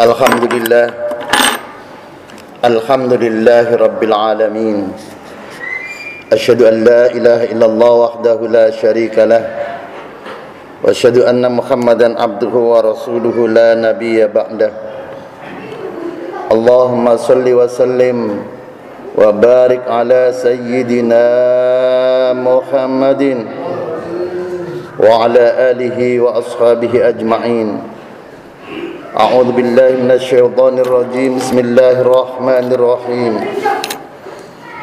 Alhamdulillah Alhamdulillah Rabbil Alamin Asyadu an la ilaha illallah wahdahu la sharika lah Wa asyadu anna muhammadan abduhu wa rasuluhu la nabiya ba'dah Allahumma salli wa sallim Wa barik ala sayyidina Alihi wa ashabihi ajma'in أعوذ بالله من الشيطان الرجيم. بسم الله الرحمن الرحيم.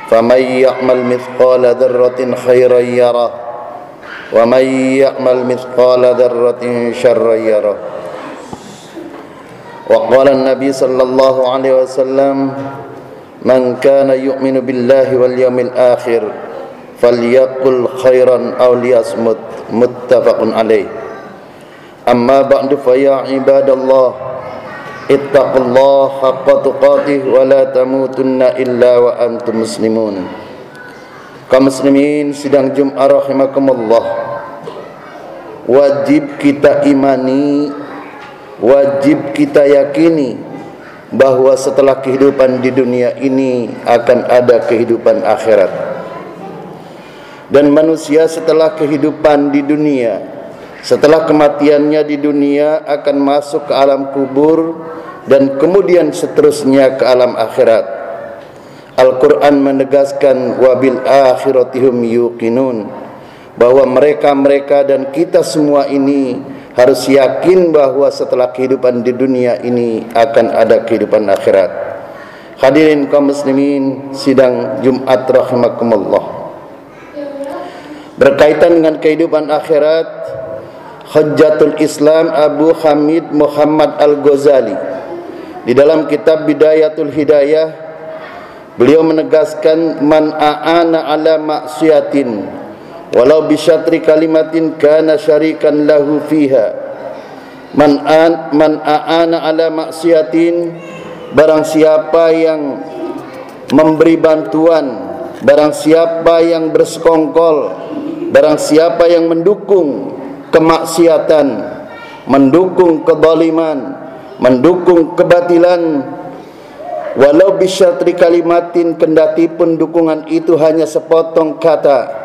فمن يعمل مثقال ذرة خيرا يره. ومن يعمل مثقال ذرة شرا يره. وقال النبي صلى الله عليه وسلم من كان يؤمن بالله واليوم الآخر falyaqul khairan aw liyasmut muttafaqun alaih amma ba'du fa ya ibadallah ittaqullaha haqqa tuqatih wa la tamutunna illa wa antum muslimun kaum muslimin sidang Jumat rahimakumullah. Wajib kita imani wajib kita yakini bahwa setelah kehidupan di dunia ini akan ada kehidupan akhirat dan manusia setelah kehidupan di dunia setelah kematiannya di dunia akan masuk ke alam kubur dan kemudian seterusnya ke alam akhirat. Al-Quran menegaskan wabil akhiratihum yuqinun bahwa mereka-mereka dan kita semua ini harus yakin bahwa setelah kehidupan di dunia ini akan ada kehidupan akhirat. Hadirin kaum muslimin sidang Jumat rahimakumullah. Berkaitan dengan kehidupan akhirat, Hujjatul Islam Abu Hamid Muhammad Al-Ghazali. Di dalam kitab Bidayatul Hidayah beliau menegaskan man aana ala maksiatin walau bisyatri kalimatin kana syarikan lahu fiha. Man an man aana ala maksiatin barang siapa yang memberi bantuan barang siapa yang bersekongkol barang siapa yang mendukung kemaksiatan, mendukung kezaliman, mendukung kebatilan walau bisyatri kalimatin kendati pun dukungan itu hanya sepotong kata.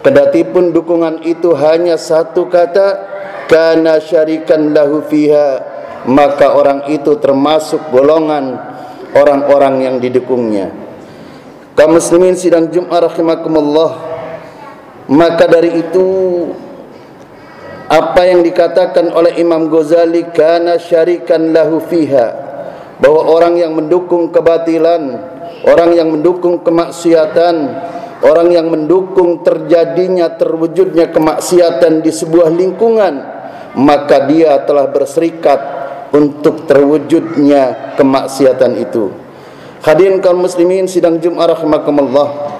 Kendati pun dukungan itu hanya satu kata kana syarikan lahu fiha maka orang itu termasuk golongan orang-orang yang didukungnya. Kaum muslimin sidang Jumat rahimakumullah maka dari itu apa yang dikatakan oleh Imam Ghazali kana syarikan lahu fiha. Bahwa orang yang mendukung kebatilan orang yang mendukung kemaksiatan orang yang mendukung terjadinya terwujudnya kemaksiatan di sebuah lingkungan maka dia telah berserikat untuk terwujudnya kemaksiatan itu. Hadirin kaum muslimin sidang Jumat rahimakumullah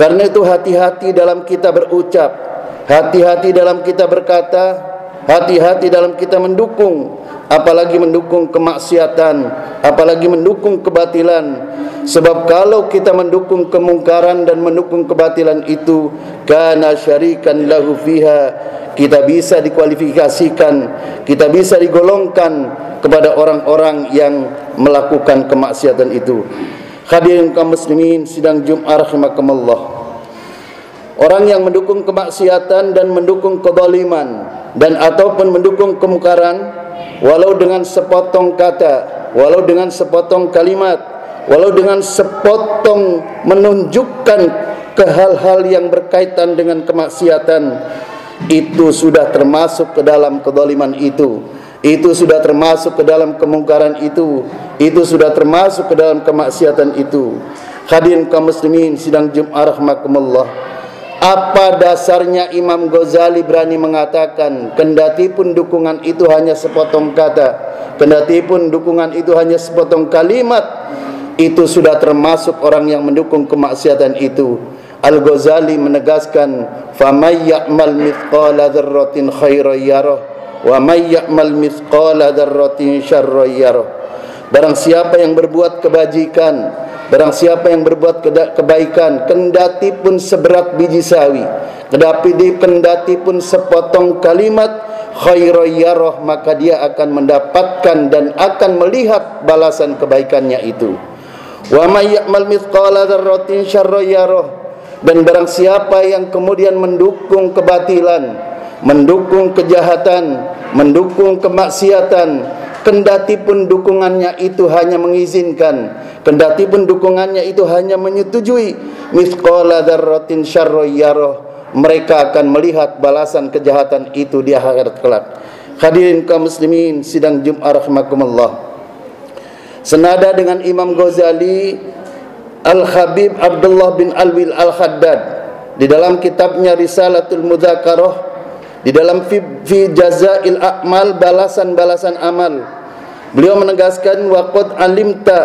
karena itu hati-hati dalam kita berucap Hati-hati dalam kita berkata, hati-hati dalam kita mendukung, apalagi mendukung kemaksiatan, apalagi mendukung kebatilan. Sebab kalau kita mendukung kemungkaran dan mendukung kebatilan itu, kana syarikan lahu fiha, kita bisa dikualifikasikan, kita bisa digolongkan kepada orang-orang yang melakukan kemaksiatan itu. Hadirin kaum muslimin sidang Jumat rahimakumullah. Orang yang mendukung kemaksiatan dan mendukung kezaliman dan ataupun mendukung kemungkaran walau dengan sepotong kata, walau dengan sepotong kalimat, walau dengan sepotong menunjukkan ke hal-hal yang berkaitan dengan kemaksiatan itu sudah termasuk ke dalam kezaliman itu itu sudah termasuk ke dalam kemungkaran itu. Itu sudah termasuk ke dalam kemaksiatan itu. Hadirin kaum muslimin sidang Jumat rahmakumullah apa dasarnya Imam Ghazali berani mengatakan kendati pun dukungan itu hanya sepotong kata, kendati pun dukungan itu hanya sepotong kalimat, itu sudah termasuk orang yang mendukung kemaksiatan itu. Al-Ghazali menegaskan, "Famay ya'mal mithqala dzarratin khairan yarah wa may ya'mal mithqala dzarratin syarran yarah." Barang siapa yang berbuat kebajikan Barang siapa yang berbuat kebaikan kendati pun seberat biji sawi, kendati kendati pun sepotong kalimat khairayyarah maka dia akan mendapatkan dan akan melihat balasan kebaikannya itu. Wa may ya'mal mithqala dzarratin syarrayyarah dan barang siapa yang kemudian mendukung kebatilan, mendukung kejahatan, mendukung kemaksiatan, kendati pun dukungannya itu hanya mengizinkan kendati pun dukungannya itu hanya menyetujui mithqala dzarratin syarrayyarah mereka akan melihat balasan kejahatan itu di akhirat kelak. Hadirin kaum muslimin sidang Jumat rahimakumullah. Senada dengan Imam Ghazali Al-Habib Abdullah bin Alwil Al-Haddad di dalam kitabnya Risalatul Mudzakarah di dalam fi, fi jazail a'mal balasan-balasan amal. Beliau menegaskan waqad alimta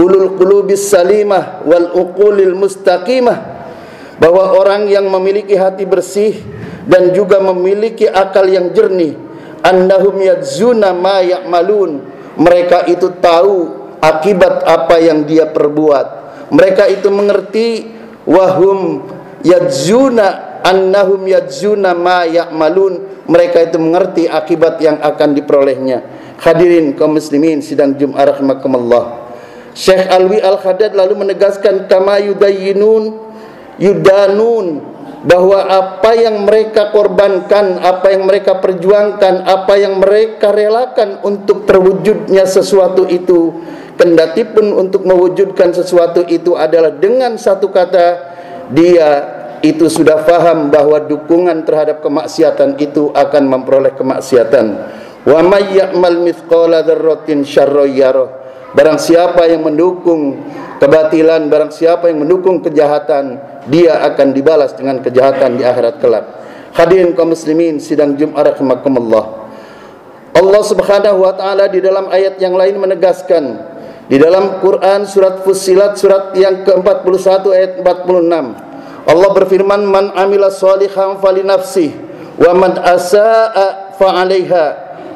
ulul qulubis salimah wal uqulil mustaqimah. Bahwa orang yang memiliki hati bersih dan juga memiliki akal yang jernih annahum yadzuna ma ya'malun. Mereka itu tahu akibat apa yang dia perbuat. Mereka itu mengerti wahum yadzuna annahum yadzuna ma ya'malun. Mereka itu mengerti akibat yang akan diperolehnya. Hadirin kaum muslimin sidang Jumat rahimakumullah. Syekh Alwi Al-Haddad lalu menegaskan kama yudayyinun yudanun bahwa apa yang mereka korbankan, apa yang mereka perjuangkan, apa yang mereka relakan untuk terwujudnya sesuatu itu, kendati pun untuk mewujudkan sesuatu itu adalah dengan satu kata dia itu sudah faham bahwa dukungan terhadap kemaksiatan itu akan memperoleh kemaksiatan. Wa may ya'mal mithqala dzarratin Barang siapa yang mendukung kebatilan, barang siapa yang mendukung kejahatan, dia akan dibalas dengan kejahatan di akhirat kelak. Hadirin kaum muslimin sidang Jumat rahimakumullah. Allah Subhanahu wa taala di dalam ayat yang lain menegaskan di dalam Quran surat Fussilat surat yang ke-41 ayat 46. Allah berfirman man amila shalihan fali nafsi wa man asaa fa 'alaiha.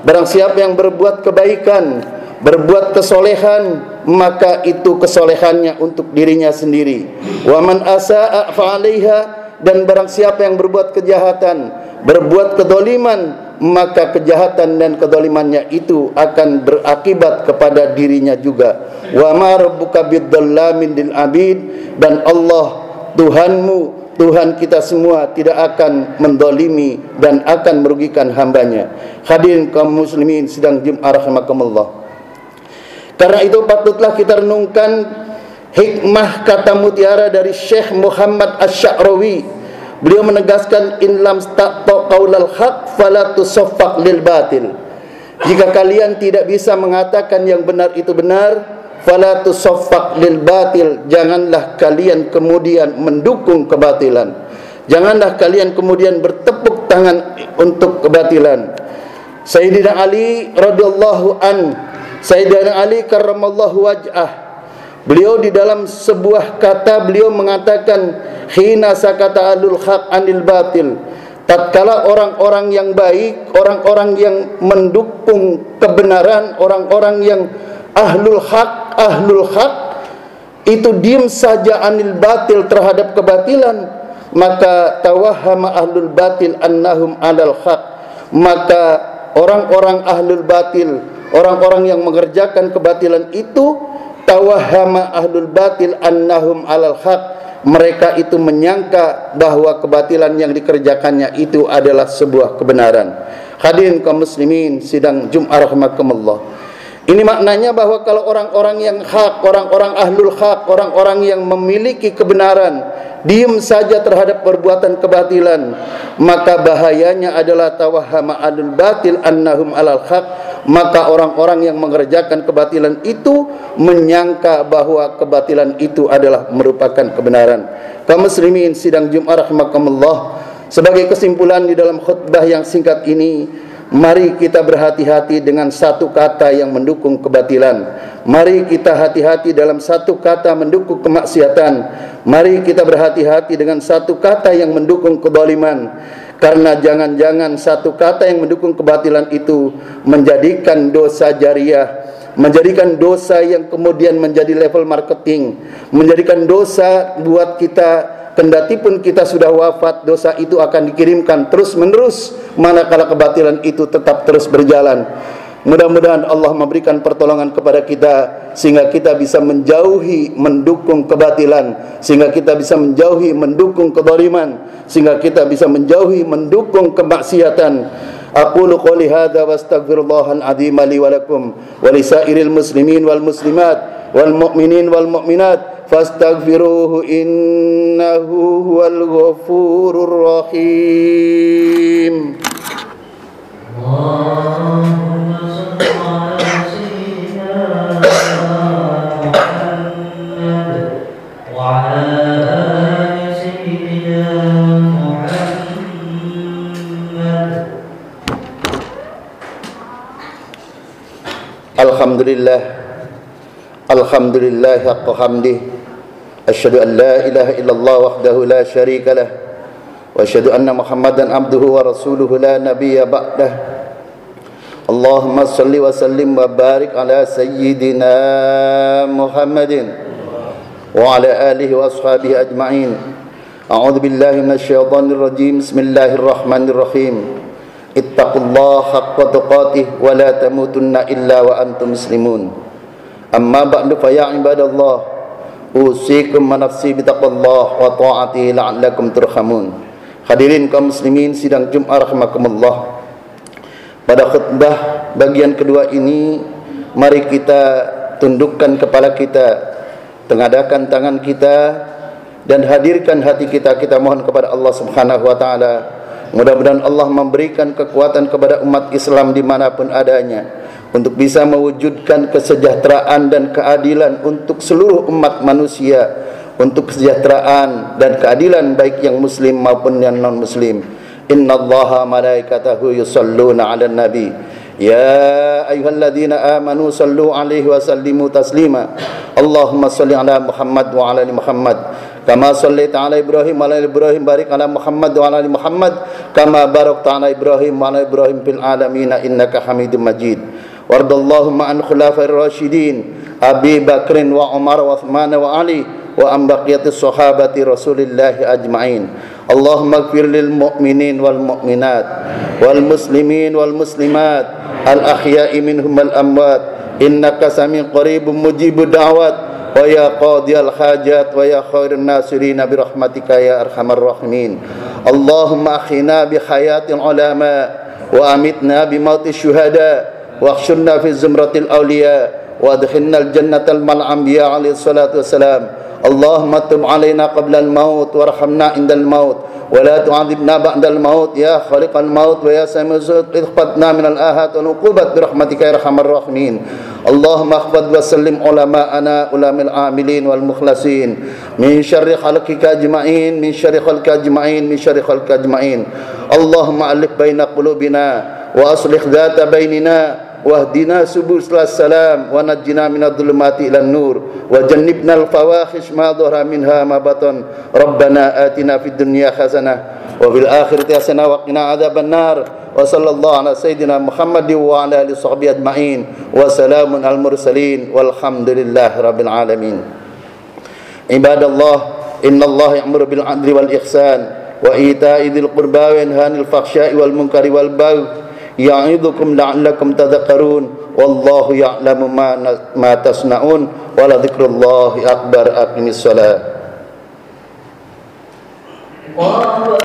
Barang siapa yang berbuat kebaikan berbuat kesolehan maka itu kesolehannya untuk dirinya sendiri wa man asaa fa'alaiha dan barang siapa yang berbuat kejahatan berbuat kedoliman maka kejahatan dan kedolimannya itu akan berakibat kepada dirinya juga wa ma rabbuka bidzallamin lil abid dan Allah Tuhanmu Tuhan kita semua tidak akan mendolimi dan akan merugikan hambanya. Hadirin kaum muslimin sedang Jumat rahimakumullah. Karena itu patutlah kita renungkan hikmah kata mutiara dari Syekh Muhammad Asy-Sya'rawi. Beliau menegaskan in lam taqta qaulal haq fala lil batil. Jika kalian tidak bisa mengatakan yang benar itu benar, fala lil batil. Janganlah kalian kemudian mendukung kebatilan. Janganlah kalian kemudian bertepuk tangan untuk kebatilan. Sayyidina Ali radhiyallahu an Sayyidina Ali karramallahu waj'ah Beliau di dalam sebuah kata beliau mengatakan hina sakata alul haq anil batil tatkala orang-orang yang baik orang-orang yang mendukung kebenaran orang-orang yang ahlul haq ahlul haq itu diam saja anil batil terhadap kebatilan maka tawahhama ahlul batil annahum alal haq. Maka orang-orang ahlul batil orang-orang yang mengerjakan kebatilan itu tawahama ahlul batil annahum alal haq. Mereka itu menyangka bahwa kebatilan yang dikerjakannya itu adalah sebuah kebenaran. Hadirin kaum muslimin sidang Jumat rahimakumullah ini maknanya bahwa kalau orang-orang yang hak, orang-orang ahlul hak, orang-orang yang memiliki kebenaran diam saja terhadap perbuatan kebatilan, maka bahayanya adalah tawahama ahlul batil annahum alal haq maka orang-orang yang mengerjakan kebatilan itu menyangka bahwa kebatilan itu adalah merupakan kebenaran. Kaum muslimin sidang Jumat rahimakumullah. Sebagai kesimpulan di dalam khutbah yang singkat ini, mari kita berhati-hati dengan satu kata yang mendukung kebatilan. Mari kita hati-hati dalam satu kata mendukung kemaksiatan. Mari kita berhati-hati dengan satu kata yang mendukung kedoliman. Karena jangan-jangan satu kata yang mendukung kebatilan itu menjadikan dosa jariah menjadikan dosa yang kemudian menjadi level marketing, menjadikan dosa buat kita kendati pun kita sudah wafat dosa itu akan dikirimkan terus menerus manakala kebatilan itu tetap terus berjalan. Mudah-mudahan Allah memberikan pertolongan kepada kita sehingga kita bisa menjauhi mendukung kebatilan. Sehingga kita bisa menjauhi mendukung kedoliman sehingga kita bisa menjauhi mendukung kemaksiatan. Aqulu qali hadza wastaghfirullahal azim li wa lakum wa lisairil muslimin wal muslimat فاستغفروه إنه هو الغفور الرحيم. اللهم صل على سيدنا محمد وعلى آل سيدنا محمد. الحمد لله. الحمد لله حق حمده. أشهد أن لا إله إلا الله وحده لا شريك له وأشهد أن محمدا عبده ورسوله لا نبي بعده. اللهم صل وسلم وبارك على سيدنا محمد وعلى آله وأصحابه أجمعين. أعوذ بالله من الشيطان الرجيم. بسم الله الرحمن الرحيم. اتقوا الله حق تقاته ولا تموتن إلا وأنتم مسلمون. أما بعد فيا عباد الله usikum manafsi bitaqallah wa ta'ati la'allakum turhamun. Hadirin kaum muslimin sidang Jumat rahmakumullah pada khutbah bagian kedua ini mari kita tundukkan kepala kita tengadakan tangan kita dan hadirkan hati kita. Kita mohon kepada Allah subhanahu wa ta'ala. Mudah-mudahan Allah memberikan kekuatan kepada umat Islam di mana pun adanya untuk bisa mewujudkan kesejahteraan dan keadilan untuk seluruh umat manusia untuk kesejahteraan dan keadilan baik yang muslim maupun yang non muslim innallaha malaikatahu yusalluna 'alan nabi. Ya ayyuhalladzina amanu sallu 'alaihi wa sallimu taslima. Allahumma salli 'ala muhammad wa 'ala muhammad. Kama sallaita 'ala ibrahim wa 'ala ibrahim barik 'ala muhammad wa 'ala muhammad. Kama barakta 'ala ibrahim wa 'ala ibrahim fil alamin innaka hamidum majid وارض اللهم عن خلافة الراشدين أبي بكر وعمر وعثمان وعلي وعن بقية الصحابة رسول الله أجمعين. اللهم اغفر للمؤمنين والمؤمنات والمسلمين والمسلمات الأحياء منهم الأموات إنك سميع قريب مجيب الدعوات. ويا قاضي الحاجات ويا خير الناصرين برحمتك يا أرحم الراحمين. اللهم أحينا بحياة العلماء وأمتنا بموت الشهداء. واخشرنا في زمرة الأولياء وادخلنا الجنة مع الأنبياء عليه الصلاة والسلام. اللهم تب علينا قبل الموت وارحمنا عند الموت. ولا تعذبنا بعد الموت يا خالق الموت ويا سامي الزهد اخفضنا من الآهات والعقوبات برحمتك يا أرحم الراحمين. اللهم اخفض وسلم علماءنا علماء العاملين والمخلصين. من شر خلقك أجمعين من شر خلقك أجمعين من شر خلقك أجمعين. اللهم ألف بين قلوبنا وأصلح ذات بيننا واهدنا سبل السلام ونجنا من الظلمات إلى النور وجنبنا الفواحش ما ظهر منها ما بطن. ربنا آتنا في الدنيا حسنة وفي الآخرة حسنة وقنا عذاب النار. وصلى الله على سيدنا محمد وعلى آله وصحبه أجمعين. وسلام على المرسلين. والحمد لله رب العالمين. عباد الله إن الله يأمر بالعدل والإحسان وإيتاء ذي القربى وينهى عن الفحشاء والمنكر والبغي يعظكم لعلكم تذكرون والله يعلم ما ما تصنعون ولذكر الله أكبر أقم الصلاة.